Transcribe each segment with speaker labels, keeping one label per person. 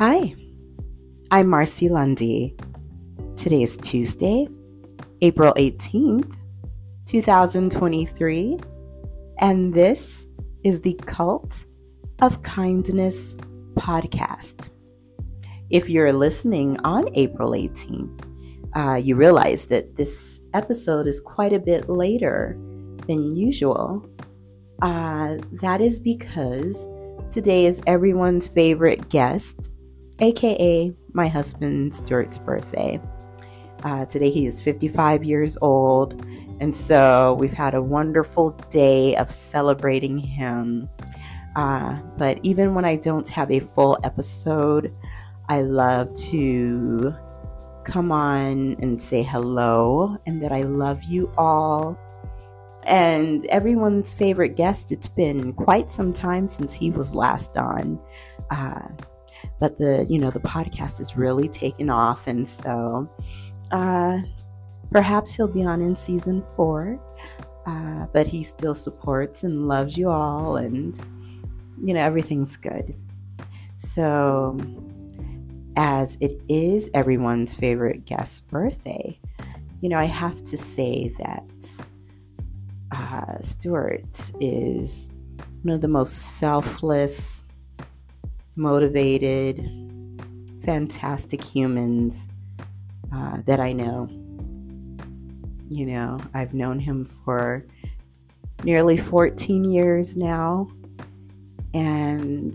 Speaker 1: Hi, I'm Marcy Lundy. Today is Tuesday, April 18th, 2023, and this is the Kult of Kindness podcast. If you're listening on April 18th, uh, you realize that this episode is quite a bit later than usual. Uh, that is because today is everyone's favorite guest, aka my husband Stewart's birthday. Uh, today he is 55 years old, and so we've had a wonderful day of celebrating him. Uh, but even when I don't have a full episode, I love to come on and say hello and that I love you all. And everyone's favorite guest, it's been quite some time since he was last on. Uh, but the, you know, the podcast is really taken off. And so uh, perhaps he'll be on in season four. Uh, but he still supports and loves you all. And, you know, everything's good. So as it is everyone's favorite guest's birthday, you know, I have to say that uh, Stewart is one of the most selfless, motivated, fantastic humans uh, that I know. You know, I've known him for nearly 14 years now, and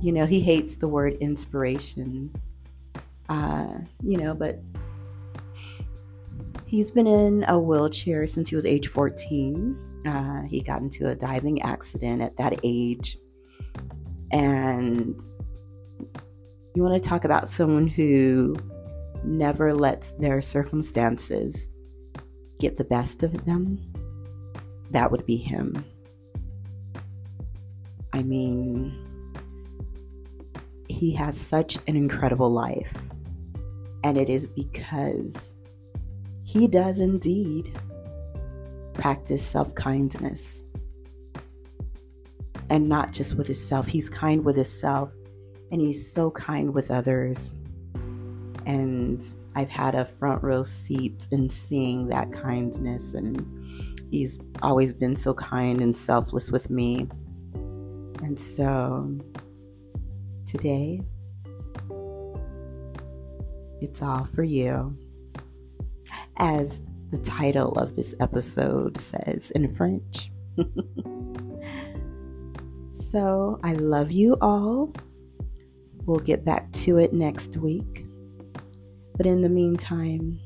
Speaker 1: you know, he hates the word inspiration. Uh, you know, but he's been in a wheelchair since he was age 14. Uh, he got into a diving accident at that age. And you want to talk about someone who never lets their circumstances get the best of them? That would be him. I mean, he has such an incredible life. And it is because he does indeed practice self kindness. And not just with himself, he's kind with himself and he's so kind with others. And I've had a front row seat in seeing that kindness, and he's always been so kind and selfless with me. And so today. It's all for you. As the title of this episode says in French. so I love you all. We'll get back to it next week. But in the meantime,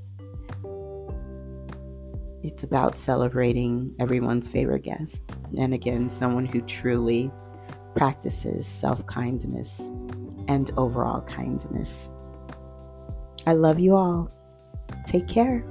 Speaker 1: it's about celebrating everyone's favorite guest. And again, someone who truly practices self kindness and overall kindness. I love you all. Take care.